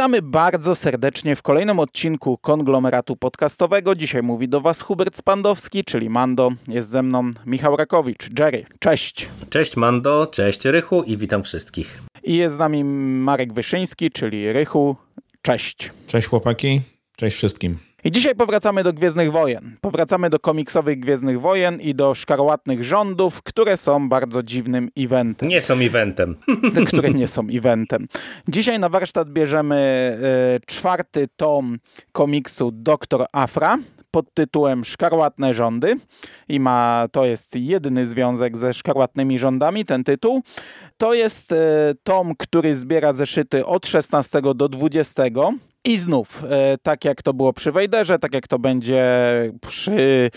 Witamy bardzo serdecznie w kolejnym odcinku konglomeratu podcastowego. Dzisiaj mówi do Was Hubert Spandowski, czyli Mando. Jest ze mną Michał Rakowicz. Jerry, cześć. Cześć Mando, cześć Rychu i witam wszystkich. I jest z nami Marek Wyszyński, czyli Rychu. Cześć. Cześć chłopaki, cześć wszystkim. I dzisiaj powracamy do Gwiezdnych Wojen. Powracamy do komiksowych Gwiezdnych Wojen i do szkarłatnych rządów, które są bardzo dziwnym eventem. Nie są eventem. które nie są eventem. Dzisiaj na warsztat bierzemy e, czwarty tom komiksu Doktor Afra pod tytułem Szkarłatne rządy i ma, to jest jedyny związek ze szkarłatnymi rządami, ten tytuł. To jest e, tom, który zbiera zeszyty od 16 do 20 i znów, e, tak jak to było przy Wejderze, tak jak to będzie przy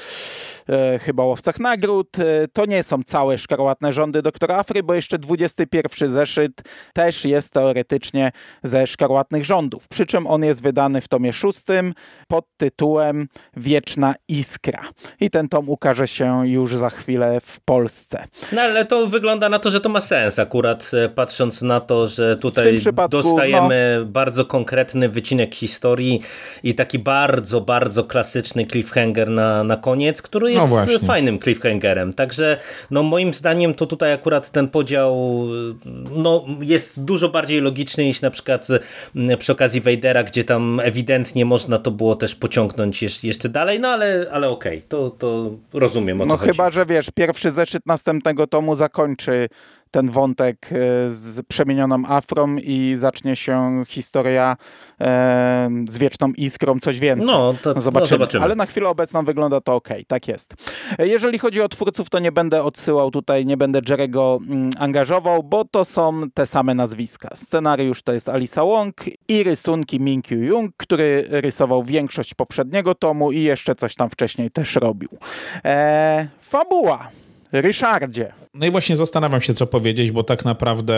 chyba łowcach nagród, e, to nie są całe szkarłatne rządy doktora Afry, bo jeszcze 21 zeszyt też jest teoretycznie ze szkarłatnych rządów. Przy czym on jest wydany w tomie szóstym pod tytułem Wieczna Iskra. I ten tom ukaże się już za chwilę w Polsce. No ale to wygląda na to, że to ma sens akurat patrząc na to, że tutaj dostajemy no... bardzo konkretny wycinek historii i taki bardzo, bardzo klasyczny cliffhanger na, na koniec, który jest no fajnym cliffhangerem. Także no moim zdaniem to tutaj akurat ten podział no, jest dużo bardziej logiczny niż na przykład przy okazji Vadera, gdzie tam ewidentnie można to było też pociągnąć jeszcze dalej, no ale, ale okej, okay, to, to rozumiem o co No chodzi. chyba, że wiesz, pierwszy zeszyt następnego tomu zakończy ten wątek e, z przemienioną afrą i zacznie się historia e, z wieczną iskrą, coś więcej. No, to no zobaczymy. No zobaczymy. Ale na chwilę obecną wygląda to ok, tak jest. Jeżeli chodzi o twórców, to nie będę odsyłał tutaj, nie będę Jerego mm, angażował, bo to są te same nazwiska. Scenariusz to jest Alisa Wong i rysunki Minkyu Jung, który rysował większość poprzedniego tomu i jeszcze coś tam wcześniej też robił. E, fabuła. Ryszardzie. No i właśnie zastanawiam się, co powiedzieć, bo tak naprawdę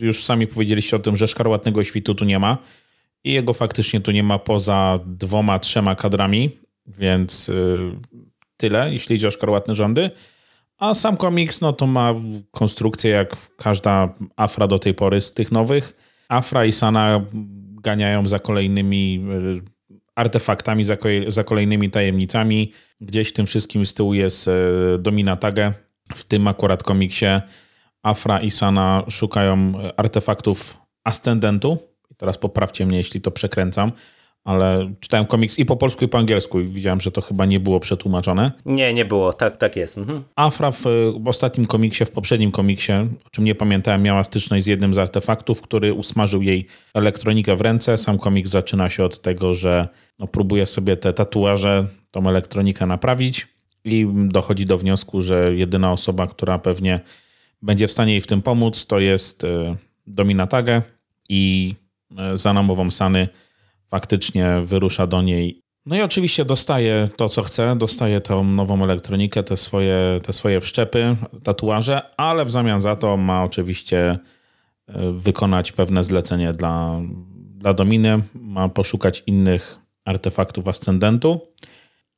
już sami powiedzieliście o tym, że szkarłatnego świtu tu nie ma. I jego faktycznie tu nie ma poza dwoma, trzema kadrami, więc yy, tyle, jeśli idzie o szkarłatne rządy. A sam komiks, no to ma konstrukcję jak każda Afra do tej pory z tych nowych. Afra i Sana ganiają za kolejnymi y, artefaktami, za, za kolejnymi tajemnicami. Gdzieś w tym wszystkim z tyłu jest y, Domina Tage, w tym akurat komiksie Afra i Sana szukają artefaktów ascendentu. Teraz poprawcie mnie, jeśli to przekręcam, ale czytałem komiks i po polsku, i po angielsku i widziałem, że to chyba nie było przetłumaczone. Nie, nie było, tak, tak jest. Mhm. Afra w, w ostatnim komiksie, w poprzednim komiksie, o czym nie pamiętałem, miała styczność z jednym z artefaktów, który usmażył jej elektronikę w ręce. Sam komiks zaczyna się od tego, że no, próbuje sobie te tatuaże, tą elektronikę naprawić i dochodzi do wniosku, że jedyna osoba, która pewnie będzie w stanie jej w tym pomóc, to jest e, Domina Tage i e, za namową Sany faktycznie wyrusza do niej. No i oczywiście dostaje to, co chce, dostaje tą nową elektronikę, te swoje, te swoje wszczepy, tatuaże, ale w zamian za to ma oczywiście e, wykonać pewne zlecenie dla, dla Dominy, ma poszukać innych artefaktów ascendentu.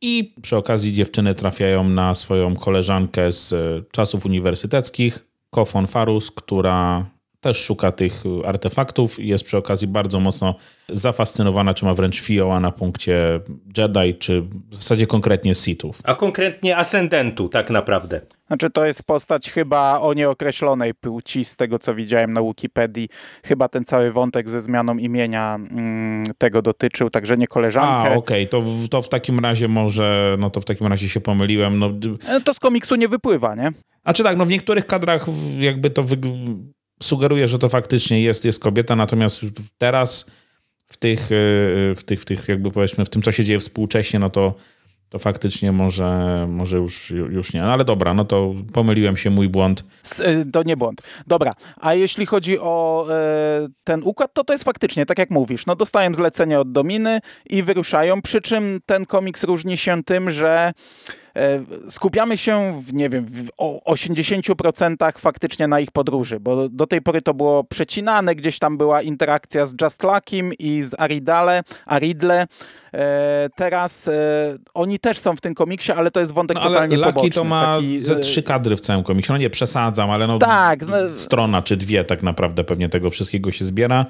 I przy okazji dziewczyny trafiają na swoją koleżankę z e, czasów uniwersyteckich, Kofon Farus, która też szuka tych artefaktów i jest przy okazji bardzo mocno zafascynowana, czy ma wręcz fioła na punkcie Jedi, czy w zasadzie konkretnie Sithów. A konkretnie Ascendentu tak naprawdę. Znaczy to jest postać chyba o nieokreślonej płci, z tego co widziałem na Wikipedii. Chyba ten cały wątek ze zmianą imienia mm, tego dotyczył, także nie koleżankę. A, okej, okay. to, to w takim razie może, no to w takim razie się pomyliłem. No, e, to z komiksu nie wypływa, nie? A czy tak, no w niektórych kadrach jakby to sugeruje, że to faktycznie jest, jest kobieta, natomiast teraz w tych, e, w tych, w tych jakby powiedzmy, w tym, co się dzieje współcześnie, no to to faktycznie może, może już, już nie. No ale dobra, no to pomyliłem się, mój błąd. E, to nie błąd. Dobra, a jeśli chodzi o e, ten układ, to to jest faktycznie, tak jak mówisz, no dostają zlecenie od Dominy i wyruszają, przy czym ten komiks różni się tym, że skupiamy się, w, nie wiem, w 80% faktycznie na ich podróży, bo do tej pory to było przecinane, gdzieś tam była interakcja z Just Luckiem i z Aridale, Aridle. E, teraz e, oni też są w tym komiksie, ale to jest wątek no, totalnie ale poboczny. to ma taki, ze trzy kadry w całym komiksie. No nie przesadzam, ale no, tak, no strona czy dwie tak naprawdę pewnie tego wszystkiego się zbiera.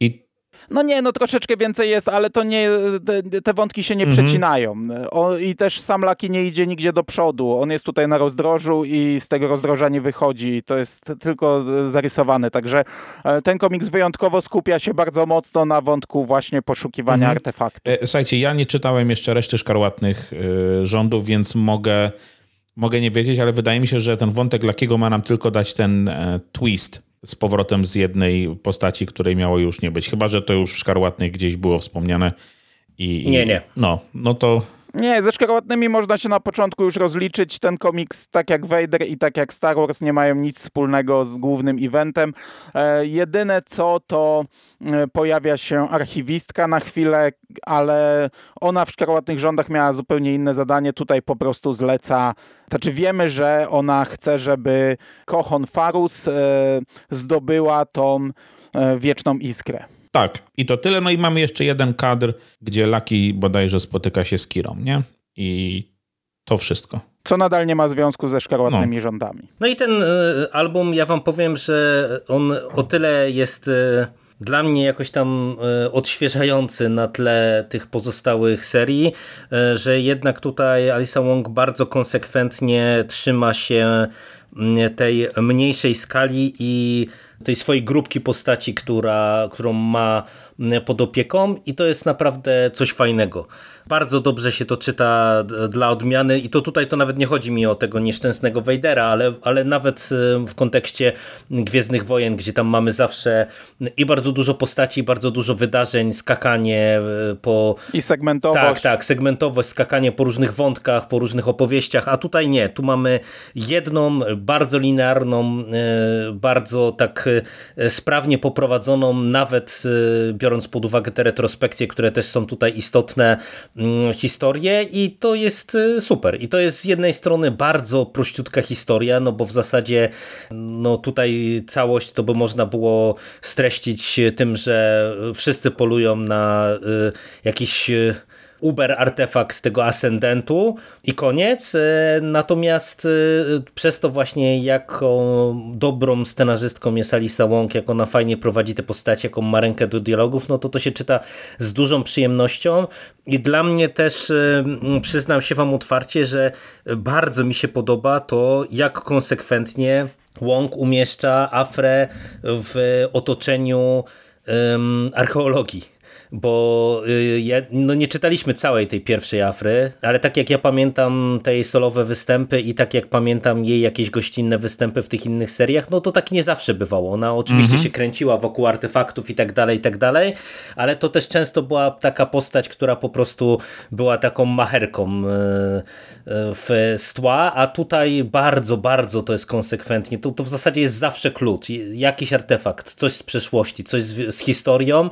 I No nie, no troszeczkę więcej jest, ale to nie, te, te wątki się nie mhm. przecinają. O, I też sam Laki nie idzie nigdzie do przodu. On jest tutaj na rozdrożu i z tego rozdroża nie wychodzi. To jest tylko zarysowane. Także e, ten komiks wyjątkowo skupia się bardzo mocno na wątku właśnie poszukiwania mhm. artefaktów. E, słuchajcie, ja nie czytałem jeszcze reszty szkarłatnych y, rządów, więc mogę, mogę nie wiedzieć, ale wydaje mi się, że ten wątek Lakiego ma nam tylko dać ten e, twist z powrotem z jednej postaci, której miało już nie być. Chyba, że to już w Szkarłatnej gdzieś było wspomniane. I, nie, nie. No, no to nie, ze szkarłatnymi można się na początku już rozliczyć. Ten komiks, tak jak Vader i tak jak Star Wars, nie mają nic wspólnego z głównym eventem. E, jedyne co to e, pojawia się archiwistka na chwilę, ale ona w szkarłatnych rządach miała zupełnie inne zadanie. Tutaj po prostu zleca. Znaczy wiemy, że ona chce, żeby Kochon Farus e, zdobyła tą e, wieczną iskrę. Tak, i to tyle. No i mamy jeszcze jeden kadr, gdzie Lucky bodajże spotyka się z Kirą, nie? I to wszystko. Co nadal nie ma związku ze szkarłatnymi no. rządami. No i ten y, album, ja wam powiem, że on o tyle jest... Y, dla mnie jakoś tam odświeżający na tle tych pozostałych serii, że jednak tutaj Alisa Wong bardzo konsekwentnie trzyma się tej mniejszej skali i tej swojej grupki postaci, która, którą ma pod opieką i to jest naprawdę coś fajnego. Bardzo dobrze się to czyta dla odmiany i to tutaj to nawet nie chodzi mi o tego nieszczęsnego Wejdera, ale, ale nawet e, w kontekście Gwiezdnych Wojen, gdzie tam mamy zawsze i bardzo dużo postaci, i bardzo dużo wydarzeń, skakanie e, po... I segmentowość. Tak, tak, segmentowość, skakanie po różnych wątkach, po różnych opowieściach, a tutaj nie. Tu mamy jedną, bardzo linearną, e, bardzo tak sprawnie poprowadzoną, nawet biorąc pod uwagę te retrospekcje, które też są tutaj istotne, mm, historię i to jest y, super. I to jest z jednej strony bardzo prościutka historia, no bo w zasadzie no tutaj całość to by można było streścić tym, że wszyscy polują na y, jakiś y, uber artefakt tego ascendentu i koniec. E, natomiast e, przez to właśnie jaką dobrą scenarzystką jest Alisa Wong, jak ona fajnie prowadzi te postacie, jaką ma rękę do dialogów, no to to się czyta z dużą przyjemnością i dla mnie też e, przyznam się wam otwarcie, że bardzo mi się podoba to, jak konsekwentnie Wong umieszcza Afrę w otoczeniu um, archeologii bo y, ja, no nie czytaliśmy całej tej pierwszej Afry, ale tak jak ja pamiętam te jej solowe występy i tak jak pamiętam jej jakieś gościnne występy w tych innych seriach, no to tak nie zawsze bywało. Ona oczywiście mhm. się kręciła wokół artefaktów i tak dalej, i tak dalej, ale to też często była taka postać, która po prostu była taką macherką y, y, w stła, a tutaj bardzo, bardzo to jest konsekwentnie. To, to w zasadzie jest zawsze klucz. Jakiś artefakt, coś z przeszłości, coś z, z historią,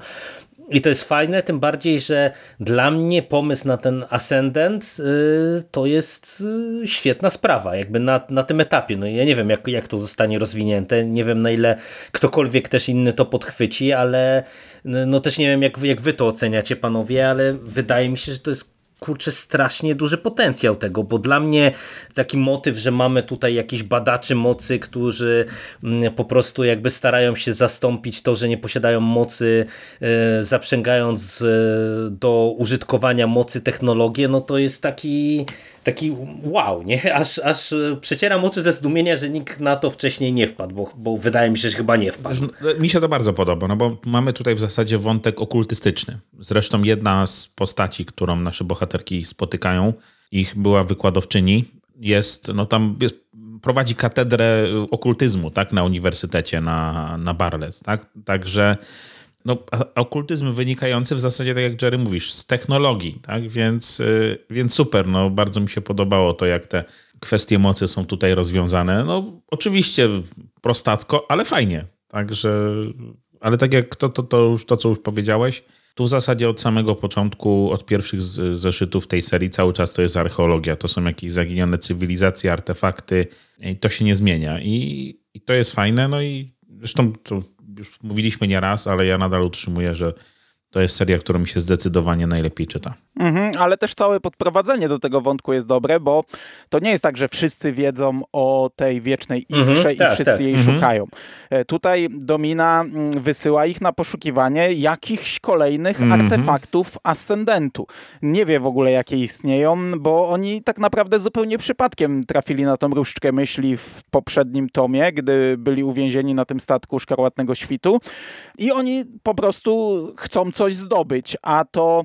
i to jest fajne, tym bardziej, że dla mnie pomysł na ten Ascendant y, to jest y, świetna sprawa, jakby na, na tym etapie. No ja nie wiem, jak, jak to zostanie rozwinięte, nie wiem na ile ktokolwiek też inny to podchwyci, ale no też nie wiem, jak, jak wy to oceniacie, panowie, ale wydaje mi się, że to jest kurczę, strasznie duży potencjał tego, bo dla mnie taki motyw, że mamy tutaj jakichś badaczy mocy, którzy mm, po prostu jakby starają się zastąpić to, że nie posiadają mocy, e, zaprzęgając e, do użytkowania mocy technologię, no to jest taki taki wow, nie? Aż, aż przecieram oczy ze zdumienia, że nikt na to wcześniej nie wpadł, bo, bo wydaje mi się, że chyba nie wpadł. Mi się to bardzo podoba, no bo mamy tutaj w zasadzie wątek okultystyczny. Zresztą jedna z postaci, którą nasze bohaterki spotykają, ich była wykładowczyni, jest, no tam jest, prowadzi katedrę okultyzmu, tak, na uniwersytecie, na, na Barles, tak? Także no, okultyzm wynikający w zasadzie, tak jak Jerry mówisz, z technologii, tak? Więc, y, więc super, no, bardzo mi się podobało to, jak te kwestie mocy są tutaj rozwiązane. No, oczywiście prostacko, ale fajnie. Także, ale tak jak to, to, to już to, co już powiedziałeś, tu w zasadzie od samego początku, od pierwszych zeszytów tej serii cały czas to jest archeologia. To są jakieś zaginione cywilizacje, artefakty i to się nie zmienia. I, i to jest fajne. No i zresztą to już mówiliśmy nie raz, ale ja nadal utrzymuję, że to jest seria, którą mi się zdecydowanie najlepiej czyta. Mhm, ale też całe podprowadzenie do tego wątku jest dobre, bo to nie jest tak, że wszyscy wiedzą o tej wiecznej iskrze mhm, i tak, wszyscy tak. jej mhm. szukają. E, tutaj Domina mm, wysyła ich na poszukiwanie jakichś kolejnych mhm. artefaktów ascendentu. Nie wie w ogóle, jakie istnieją, bo oni tak naprawdę zupełnie przypadkiem trafili na tą różdżkę myśli w poprzednim tomie, gdy byli uwięzieni na tym statku Szkarłatnego Świtu i oni po prostu chcą coś zdobyć, a to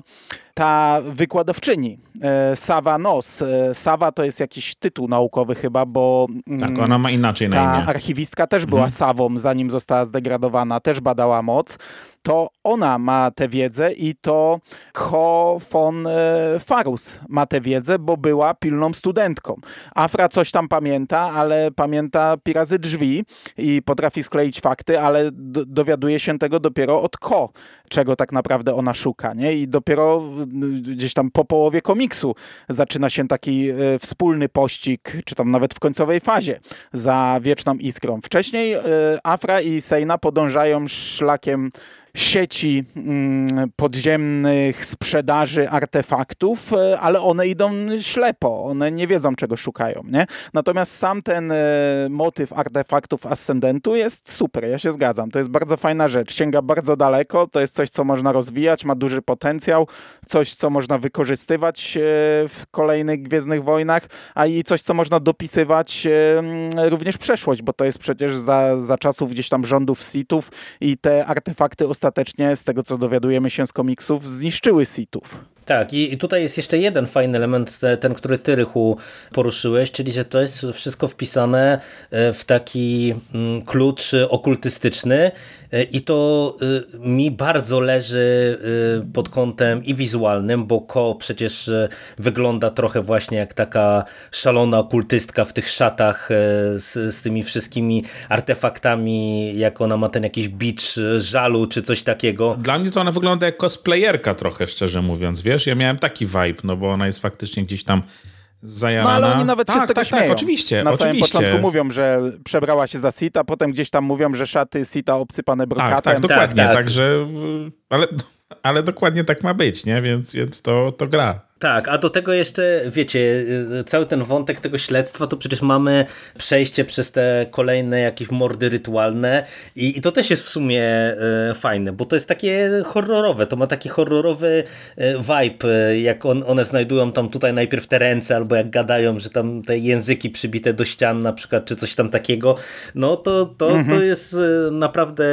ta wykładowczyni, e, Sava Nos. E, Sava to jest jakiś tytuł naukowy chyba, bo... Mm, tak, ona ma inaczej na imię. Archiwistka też była mhm. Savą, zanim została zdegradowana, też badała moc to ona ma tę wiedzę i to Ho von e, Farus ma tę wiedzę, bo była pilną studentką. Afra coś tam pamięta, ale pamięta pirazy drzwi i potrafi skleić fakty, ale dowiaduje się tego dopiero od Ko, czego tak naprawdę ona szuka. Nie? I dopiero gdzieś tam po połowie komiksu zaczyna się taki e, wspólny pościg, czy tam nawet w końcowej fazie za wieczną iskrą. Wcześniej e, Afra i Sejna podążają szlakiem sieci mm, podziemnych sprzedaży artefaktów, e, ale one idą ślepo, one nie wiedzą czego szukają. Nie? Natomiast sam ten e, motyw artefaktów Ascendentu jest super, ja się zgadzam. To jest bardzo fajna rzecz, sięga bardzo daleko, to jest coś, co można rozwijać, ma duży potencjał, coś, co można wykorzystywać e, w kolejnych Gwiezdnych Wojnach, a i coś, co można dopisywać również przeszłość, bo to jest przecież za, za czasów gdzieś tam rządów Sithów i te artefakty ostatecznie, z tego co dowiadujemy się z komiksów, zniszczyły Sithów. Tak, i tutaj jest jeszcze jeden fajny element, ten, który ty, Rychu, poruszyłeś, czyli że to jest wszystko wpisane e, w taki mm, klucz okultystyczny e, i to e, mi bardzo leży pod kątem i wizualnym, bo Ko przecież wygląda trochę właśnie jak taka szalona okultystka w tych szatach z, z tymi wszystkimi artefaktami, jak ona ma ten jakiś bicz żalu czy coś takiego. Dla mnie to ona wygląda jak cosplayerka trochę, szczerze mówiąc, wiesz? Wiesz, ja miałem taki vibe, no bo ona jest faktycznie gdzieś tam zajarana. No ale oni nawet tak, się z tego tak, tak śmieją. Tak, oczywiście. Na oczywiście. samym początku mówią, że przebrała się za Sita, potem gdzieś tam mówią, że szaty Sita obsypane brokatem. Tak, tak, dokładnie. Tak, tak. Także, ale, ale dokładnie tak ma być, nie? Więc, więc to, to gra. Tak, a do tego jeszcze, wiecie, y, cały ten wątek tego śledztwa, to przecież mamy przejście przez te kolejne jakieś mordy rytualne i, i to też jest w sumie e, fajne, bo to jest takie horrorowe, to ma taki horrorowy e, vibe, jak on, one znajdują tam tutaj najpierw te ręce, albo jak gadają, że tam te języki przybite do ścian na przykład, czy coś tam takiego, no to, to, mhm. to jest naprawdę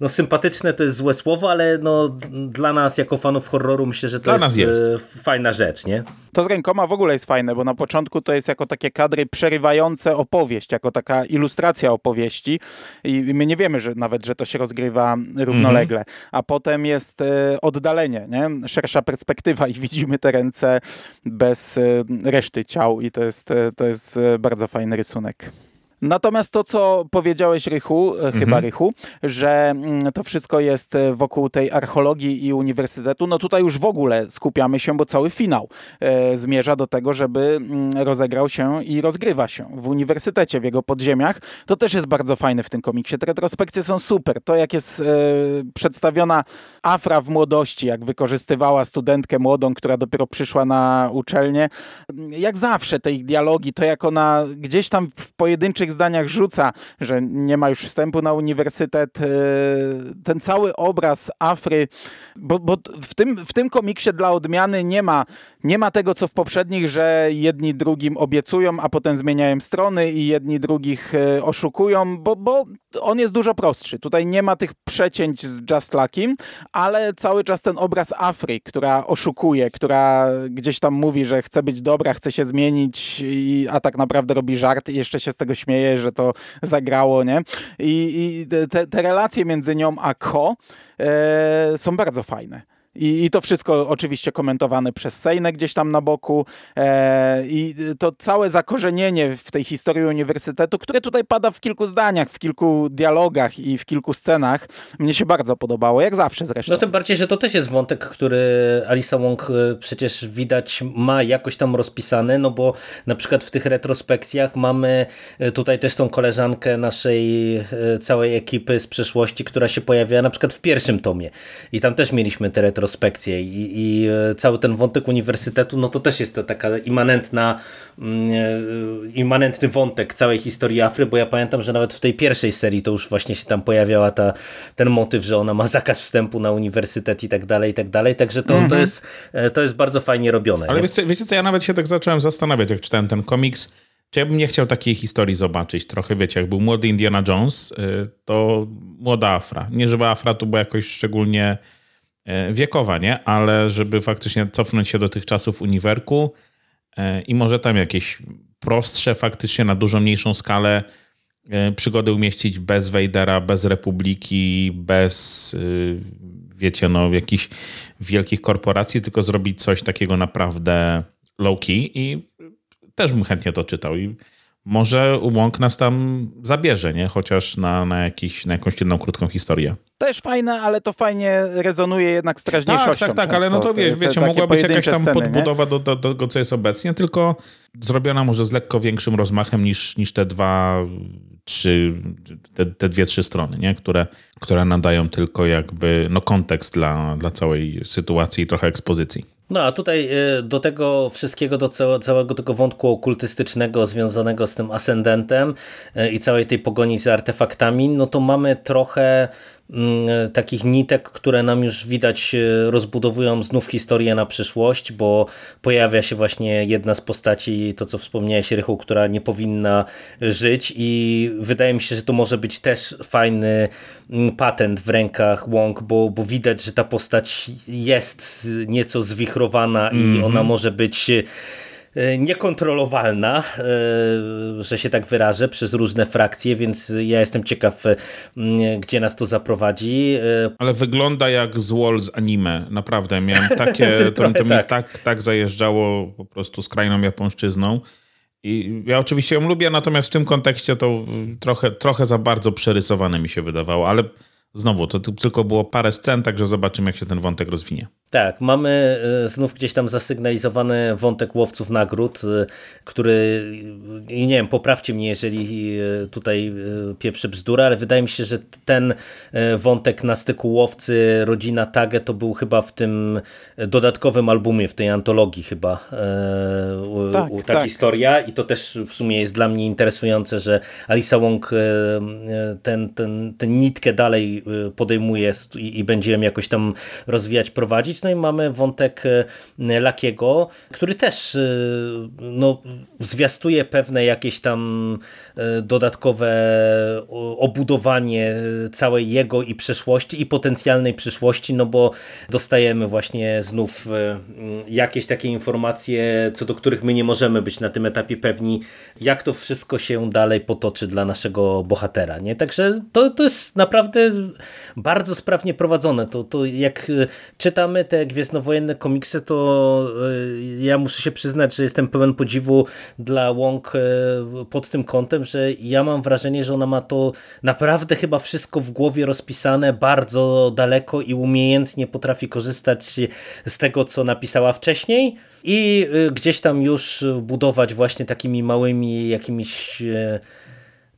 no, sympatyczne, to jest złe słowo, ale no, dla nas jako fanów horroru myślę, że to jest, jest fajna rzecz, nie? To z rękoma w ogóle jest fajne, bo na początku to jest jako takie kadry przerywające opowieść, jako taka ilustracja opowieści i my nie wiemy że nawet, że to się rozgrywa równolegle, mhm. a potem jest e, oddalenie, nie? szersza perspektywa i widzimy te ręce bez e, reszty ciał i to jest, e, to jest bardzo fajny rysunek. Natomiast to, co powiedziałeś, Rychu, e, mhm. chyba Rychu, że mm, to wszystko jest e, wokół tej archeologii i uniwersytetu, no tutaj już w ogóle skupiamy się, bo cały finał e, zmierza do tego, żeby mm, rozegrał się i rozgrywa się w uniwersytecie, w jego podziemiach. To też jest bardzo fajne w tym komiksie. Te retrospekcje są super. To, jak jest przedstawiona Afra w młodości, jak wykorzystywała studentkę młodą, która dopiero przyszła na uczelnię. Jak zawsze te ich dialogi, to jak ona gdzieś tam w pojedynczych pierwszych zdaniach rzuca, że nie ma już wstępu na uniwersytet. E, ten cały obraz Afry, bo, bo w, tym, w tym komiksie dla odmiany nie ma, nie ma tego, co w poprzednich, że jedni drugim obiecują, a potem zmieniają strony i jedni drugich e, oszukują, bo, bo on jest dużo prostszy. Tutaj nie ma tych przecięć z Just Luckim, ale cały czas ten obraz Afry, która oszukuje, która gdzieś tam mówi, że chce być dobra, chce się zmienić, a tak naprawdę robi żart i jeszcze się z tego śmieje, że to zagrało, nie? I, i te, te relacje między nią a Ko e, są bardzo fajne. I, I, to wszystko oczywiście komentowane przez Sejnę gdzieś tam na boku. E, I to całe zakorzenienie w tej historii uniwersytetu, które tutaj pada w kilku zdaniach, w kilku dialogach i w kilku scenach, mnie się bardzo podobało, jak zawsze zresztą. No tym bardziej, że to też jest wątek, który Alisa Wong e, przecież widać ma jakoś tam rozpisany, no bo na przykład w tych retrospekcjach mamy e, tutaj też tą koleżankę naszej e, całej ekipy z przeszłości, która się pojawia na przykład w pierwszym tomie. I tam też mieliśmy te retrospekcje i, i cały ten wątek uniwersytetu, no to też jest to taka immanentna, mm, immanentny wątek całej historii Afry, bo ja pamiętam, że nawet w tej pierwszej serii to już właśnie się tam pojawiała ta, ten motyw, że ona ma zakaz wstępu na uniwersytet i tak dalej, i tak dalej, także to, to, jest, to jest bardzo fajnie robione. Ale wiecie, wiecie co, ja nawet się tak zacząłem zastanawiać, jak czytałem ten komiks, czy ja bym nie chciał takiej historii zobaczyć. Trochę wiecie, jak był młody Indiana Jones, to młoda Afra. Nie żeby Afra tu była jakoś szczególnie wiekowa, nie? Ale żeby faktycznie cofnąć się do tych czasów uniwerku y, i może tam jakieś prostsze, faktycznie na dużo mniejszą skalę przygody umieścić bez Wejdera, bez Republiki, bez wiecie, no jakichś wielkich korporacji, tylko zrobić coś takiego naprawdę low-key i też bym chętnie to czytał i może Łąk nas tam zabierze, nie? Chociaż na, na, jakiś, na jakąś jedną krótką historię. Też fajne, ale to fajnie rezonuje jednak z teraźniejszością. Tak, tak, tak, ale no to wiesz, wiecie, mogła być jakaś tam sceny, podbudowa do, do, do tego, co jest obecnie, tylko zrobiona może z lekko większym rozmachem niż, niż te dwa, trzy, te, te dwie, trzy strony, nie? Które, które nadają tylko jakby no, kontekst dla, dla całej sytuacji i trochę ekspozycji. No a tutaj y, do tego wszystkiego, do całego tego wątku okultystycznego związanego z tym ascendentem y, i całej tej pogoni za artefaktami, no to mamy trochę takich nitek, które nam już widać e, rozbudowują znów historię na przyszłość, bo pojawia się właśnie jedna z postaci, to co wspomniałeś Rychu, która nie powinna żyć i wydaje mi się, że to może być też fajny mm, patent w rękach Wong, bo, bo widać, że ta postać jest nieco zwichrowana mm -hmm. i mhm. ona może być E, niekontrolowalna, e, że się tak wyrażę, przez różne frakcje, więc ja jestem ciekaw, e, gdzie nas to zaprowadzi. Ale wygląda jak z Wall z anime, naprawdę. Miałem takie, to, to tak. mnie tak, tak zajeżdżało po prostu skrajną japońszczyzną. I ja oczywiście ją lubię, natomiast w tym kontekście to trochę, trochę za bardzo przerysowane mi się wydawało, ale Znowu, to tylko było parę scen, także zobaczymy, jak się ten wątek rozwinie. Tak, mamy e, znów gdzieś tam zasygnalizowany wątek łowców nagród, e, który, i nie wiem, poprawcie mnie, jeżeli e, tutaj pieprzę bzdura, ale wydaje mi się, że ten wątek na styku łowcy, rodzina Tage, to był chyba w tym dodatkowym albumie, w tej antologii chyba tak, ta tak. historia i to też w sumie jest dla mnie interesujące, że Alisa Wong ten, ten, ten nitkę dalej podejmuje i, i będzie ją jakoś tam rozwijać, prowadzić. No mamy wątek y, Lakiego, który też y, no, zwiastuje pewne jakieś tam dodatkowe obudowanie całej jego i przeszłości i potencjalnej przyszłości, no bo dostajemy właśnie znów jakieś takie informacje, co do których my nie możemy być na tym etapie pewni, jak to wszystko się dalej potoczy dla naszego bohatera. Nie? Także to, to jest naprawdę bardzo sprawnie prowadzone. To, to jak e, czytamy te gwiezdnowojenne komiksy, to e, ja muszę się przyznać, że jestem pełen podziwu dla Wong e, pod tym kątem, że ja mam wrażenie, że ona ma to naprawdę chyba wszystko w głowie rozpisane bardzo daleko i umiejętnie potrafi korzystać z tego, co napisała wcześniej i gdzieś tam już budować właśnie takimi małymi jakimiś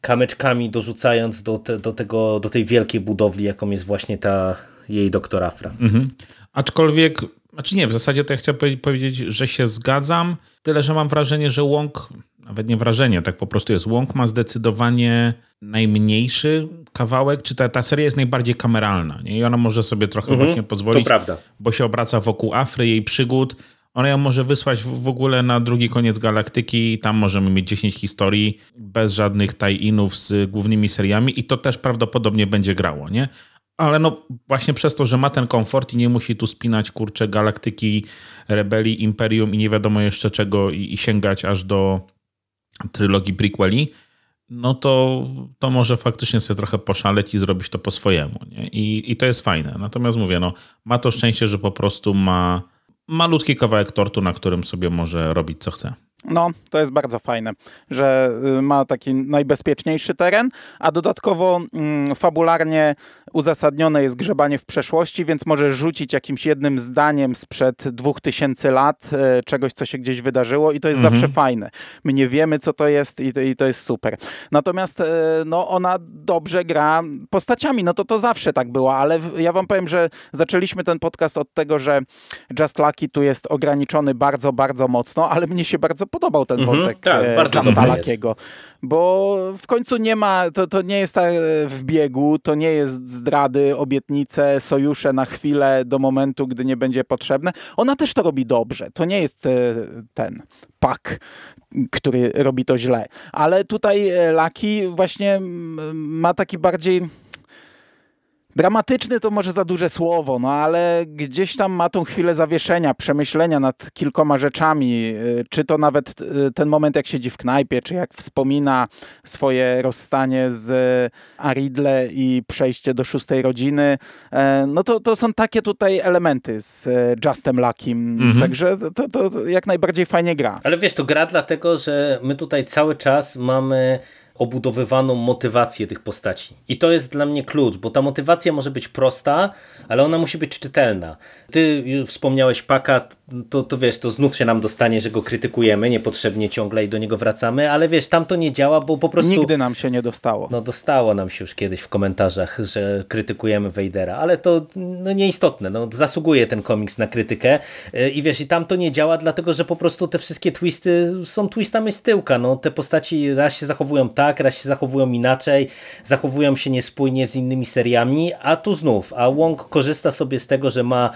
kamyczkami dorzucając do, te, do, tego, do tej wielkiej budowli, jaką jest właśnie ta jej doktor Afra. Mhm. Aczkolwiek, znaczy nie, w zasadzie to ja chciałem powiedzieć, że się zgadzam, tyle, że mam wrażenie, że Łąk, nawet nie wrażenie, tak po prostu jest, Łąk ma zdecydowanie najmniejszy kawałek, czy ta, ta seria jest najbardziej kameralna nie? i ona może sobie trochę mhm, właśnie pozwolić, bo się obraca wokół Afry, jej przygód, ona ją może wysłać w ogóle na drugi koniec galaktyki i tam możemy mieć 10 historii bez żadnych tie-inów z głównymi seriami i to też prawdopodobnie będzie grało, nie? Ale no właśnie przez to, że ma ten komfort i nie musi tu spinać kurcze galaktyki, rebelii, imperium i nie wiadomo jeszcze czego i, i sięgać aż do trylogii prequeli, no to, to może faktycznie sobie trochę poszaleć i zrobić to po swojemu. Nie? I, I to jest fajne. Natomiast mówię, no, ma to szczęście, że po prostu ma malutki kawałek tortu, na którym sobie może robić co chce. No, to jest bardzo fajne, że y, ma taki najbezpieczniejszy teren, a dodatkowo mm, fabularnie uzasadnione jest grzebanie w przeszłości, więc może rzucić jakimś jednym zdaniem sprzed dwóch tysięcy lat e, czegoś, co się gdzieś wydarzyło i to jest mhm. zawsze fajne. My nie wiemy, co to jest i to, i to jest super. Natomiast e, no, ona dobrze gra postaciami, no to to zawsze tak było, ale ja wam powiem, że zaczęliśmy ten podcast od tego, że Just Lucky tu jest ograniczony bardzo, bardzo mocno, ale mnie się bardzo podobał ten mhm, wątek tak, e, bo w końcu nie ma, to, to nie jest tak w biegu, to nie jest zdrady, obietnice, sojusze na chwilę do momentu, gdy nie będzie potrzebne. Ona też to robi dobrze. To nie jest e, ten pak, który robi to źle. Ale tutaj e, Laki właśnie ma taki bardziej Dramatyczny to może za duże słowo, no ale gdzieś tam ma tą chwilę zawieszenia, przemyślenia nad kilkoma rzeczami. Y, czy to nawet y, ten moment, jak siedzi w knajpie, czy jak wspomina swoje rozstanie z Aridle i przejście do szóstej rodziny. E, no to, to są takie tutaj elementy z Justem Luckim. Mhm. Także to, to jak najbardziej fajnie gra. Ale wiesz, to gra dlatego, że my tutaj cały czas mamy obudowywaną motywację tych postaci. I to jest dla mnie klucz, bo ta motywacja może być prosta, ale ona musi być czytelna. Ty wspomniałeś Paka, to, to wiesz, to znów się nam dostanie, że go krytykujemy niepotrzebnie ciągle i do niego wracamy, ale wiesz, tam to nie działa, bo po prostu... Nigdy nam się nie dostało. No dostało nam się już kiedyś w komentarzach, że krytykujemy Vadera, ale to no, nieistotne, no, zasługuje ten komiks na krytykę e, i wiesz, i tam to nie działa, dlatego, że po prostu te wszystkie twisty są twistami z tyłka, no, te postaci raz się zachowują tak, raz się zachowują inaczej, zachowują się niespójnie z innymi seriami, a tu znów, a Wong korzysta sobie z tego, że ma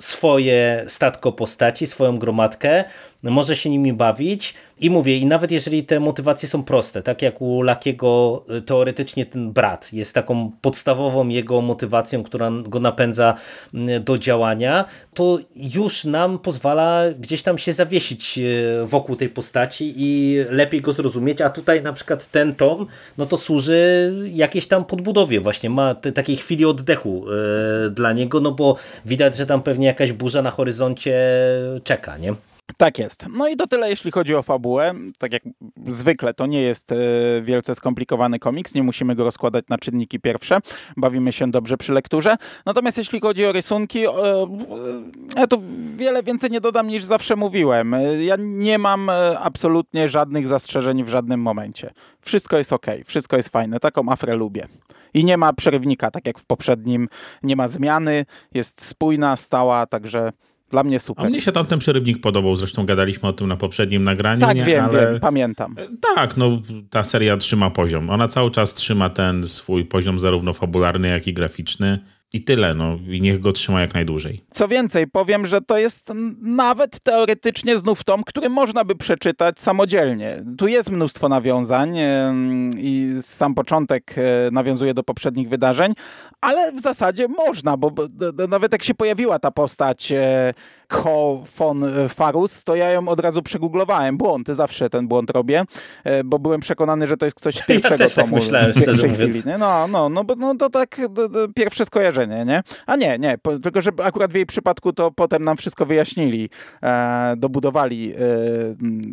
swoje statko postaci, swoją gromadkę, może się nimi bawić i mówię, i nawet jeżeli te motywacje są proste, tak jak u Lakiego y, teoretycznie ten brat jest taką podstawową jego motywacją, która go napędza y, do działania, to już nam pozwala gdzieś tam się zawiesić y, wokół tej postaci i lepiej go zrozumieć, a tutaj na przykład ten tom, no to służy jakiejś tam podbudowie właśnie, ma te, takiej chwili oddechu dla niego, no bo widać, że tam pewnie jakaś burza na horyzoncie czeka, nie? Tak jest. No i to tyle, jeśli chodzi o fabułę. Tak jak zwykle, to nie jest e, wielce skomplikowany komiks, nie musimy go rozkładać na czynniki pierwsze. Bawimy się dobrze przy lekturze. Natomiast jeśli chodzi o rysunki, ja tu wiele więcej nie dodam niż zawsze mówiłem. Ja nie mam e, absolutnie żadnych zastrzeżeń w żadnym momencie. Wszystko jest ok, wszystko jest fajne. Taką afrę lubię. I nie ma przerywnika, tak jak w poprzednim. Nie ma zmiany, jest spójna, stała, także dla mnie super. A mnie się tamten przerywnik podobał, zresztą gadaliśmy o tym na poprzednim nagraniu. Tak, nie? wiem, Ale... wiem, pamiętam. E, tak, no ta seria trzyma poziom. Ona cały czas trzyma ten swój poziom zarówno fabularny, jak i graficzny. I tyle, no i niech go trzyma jak najdłużej. Co więcej, powiem, że to jest nawet teoretycznie znów tom, który można by przeczytać samodzielnie. Tu jest mnóstwo nawiązań i sam początek e, nawiązuje do poprzednich wydarzeń, ale w zasadzie można, bo nawet jak się pojawiła ta postać e, Ho von Farus, to ja ją od razu przegooglowałem. Błąd, zawsze ten błąd robię, e, bo byłem przekonany, że to jest ktoś z pierwszego ja też tomu. Tak myślałem, szczerze mówiąc. Chwili. No, no, no, bo no, to tak pierwsze skojarzenie, nie? A nie, nie, po, tylko że akurat w jej przypadku to potem nam wszystko wyjaśnili, e, dobudowali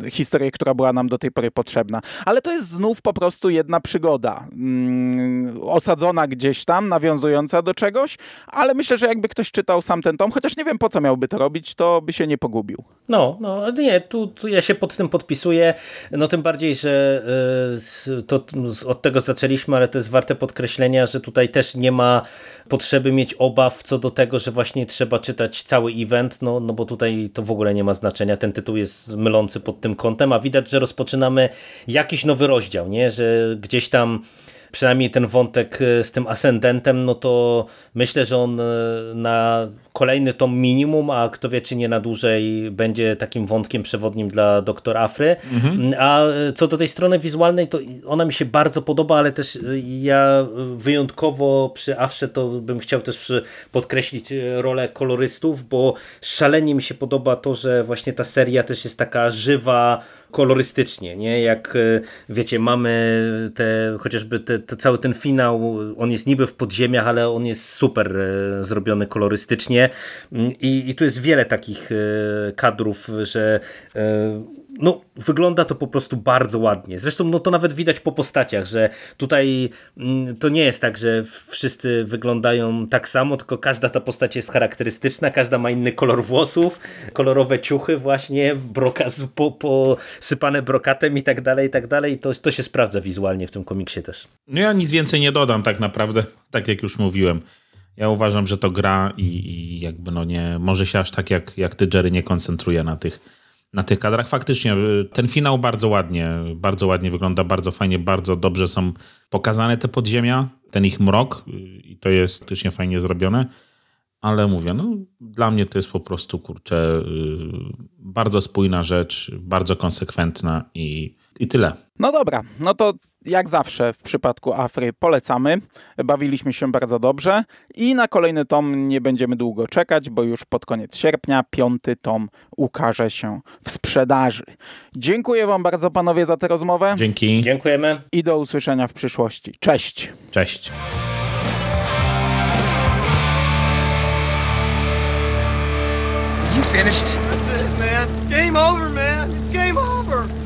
e, historię, która była nam do tej pory potrzebna. Ale to jest znów po prostu jedna przygoda. Mm, osadzona gdzieś tam, nawiązująca do czegoś, ale myślę, że jakby ktoś czytał sam ten tom, chociaż nie wiem po co miałby to robić, to by się nie pogubił. No, no nie, tu, tu ja się pod tym podpisuję, no tym bardziej, że y, to od tego zaczęliśmy, ale to jest warte podkreślenia, że tutaj też nie ma potrzeby mieć obaw co do tego, że właśnie trzeba czytać cały event, no, no bo tutaj to w ogóle nie ma znaczenia, ten tytuł jest mylący pod tym kątem, a widać, że rozpoczynamy jakiś nowy rozdział, nie, że gdzieś tam przynajmniej ten wątek e, z tym ascendentem, no to myślę, że on e, na kolejny tom minimum, a kto wie, czy nie na dłużej będzie takim wątkiem przewodnim dla doktor Afry. Mhm. A e, co do tej strony wizualnej, to ona mi się bardzo podoba, ale też ja wyjątkowo przy Afrze to bym chciał też podkreślić rolę kolorystów, bo szalenie mi się podoba to, że właśnie ta seria też jest taka żywa, kolorystycznie, nie? Jak e, wiecie, mamy te, chociażby te, te, cały ten finał, on jest niby w podziemiach, ale on jest super e, zrobiony kolorystycznie mm, i, i tu jest wiele takich e, kadrów, że no, wygląda to po prostu bardzo ładnie. Zresztą no, to nawet widać po postaciach, że tutaj mm, to nie jest tak, że wszyscy wyglądają tak samo, tylko każda ta postać jest charakterystyczna, każda ma inny kolor włosów, kolorowe ciuchy właśnie, broka, po, posypane brokatem i tak dalej, i tak dalej. To, to się sprawdza wizualnie w tym komiksie też. No ja nic więcej nie dodam tak naprawdę, tak jak już mówiłem. Ja uważam, że to gra i, i jakby no nie, może się aż tak jak, jak ty Jerry nie koncentruje na tych na tych kadrach. Faktycznie y, ten finał bardzo ładnie, bardzo ładnie wygląda, bardzo fajnie, bardzo dobrze są pokazane te podziemia, ten ich mrok y, i to jest faktycznie fajnie zrobione. Ale mówię, no dla mnie to jest po prostu, kurczę, y, bardzo spójna rzecz, bardzo konsekwentna i, i tyle. No dobra, no to jak zawsze w przypadku Afry polecamy. Bawiliśmy się bardzo dobrze i na kolejny tom nie będziemy długo czekać, bo już pod koniec sierpnia piąty tom ukaże się w sprzedaży. Dziękuję Wam bardzo panowie za tę rozmowę. Dzięki. Dziękujemy. I do usłyszenia w przyszłości. Cześć. Cześć. You finished? That's it, man. Game over, man. It's game over.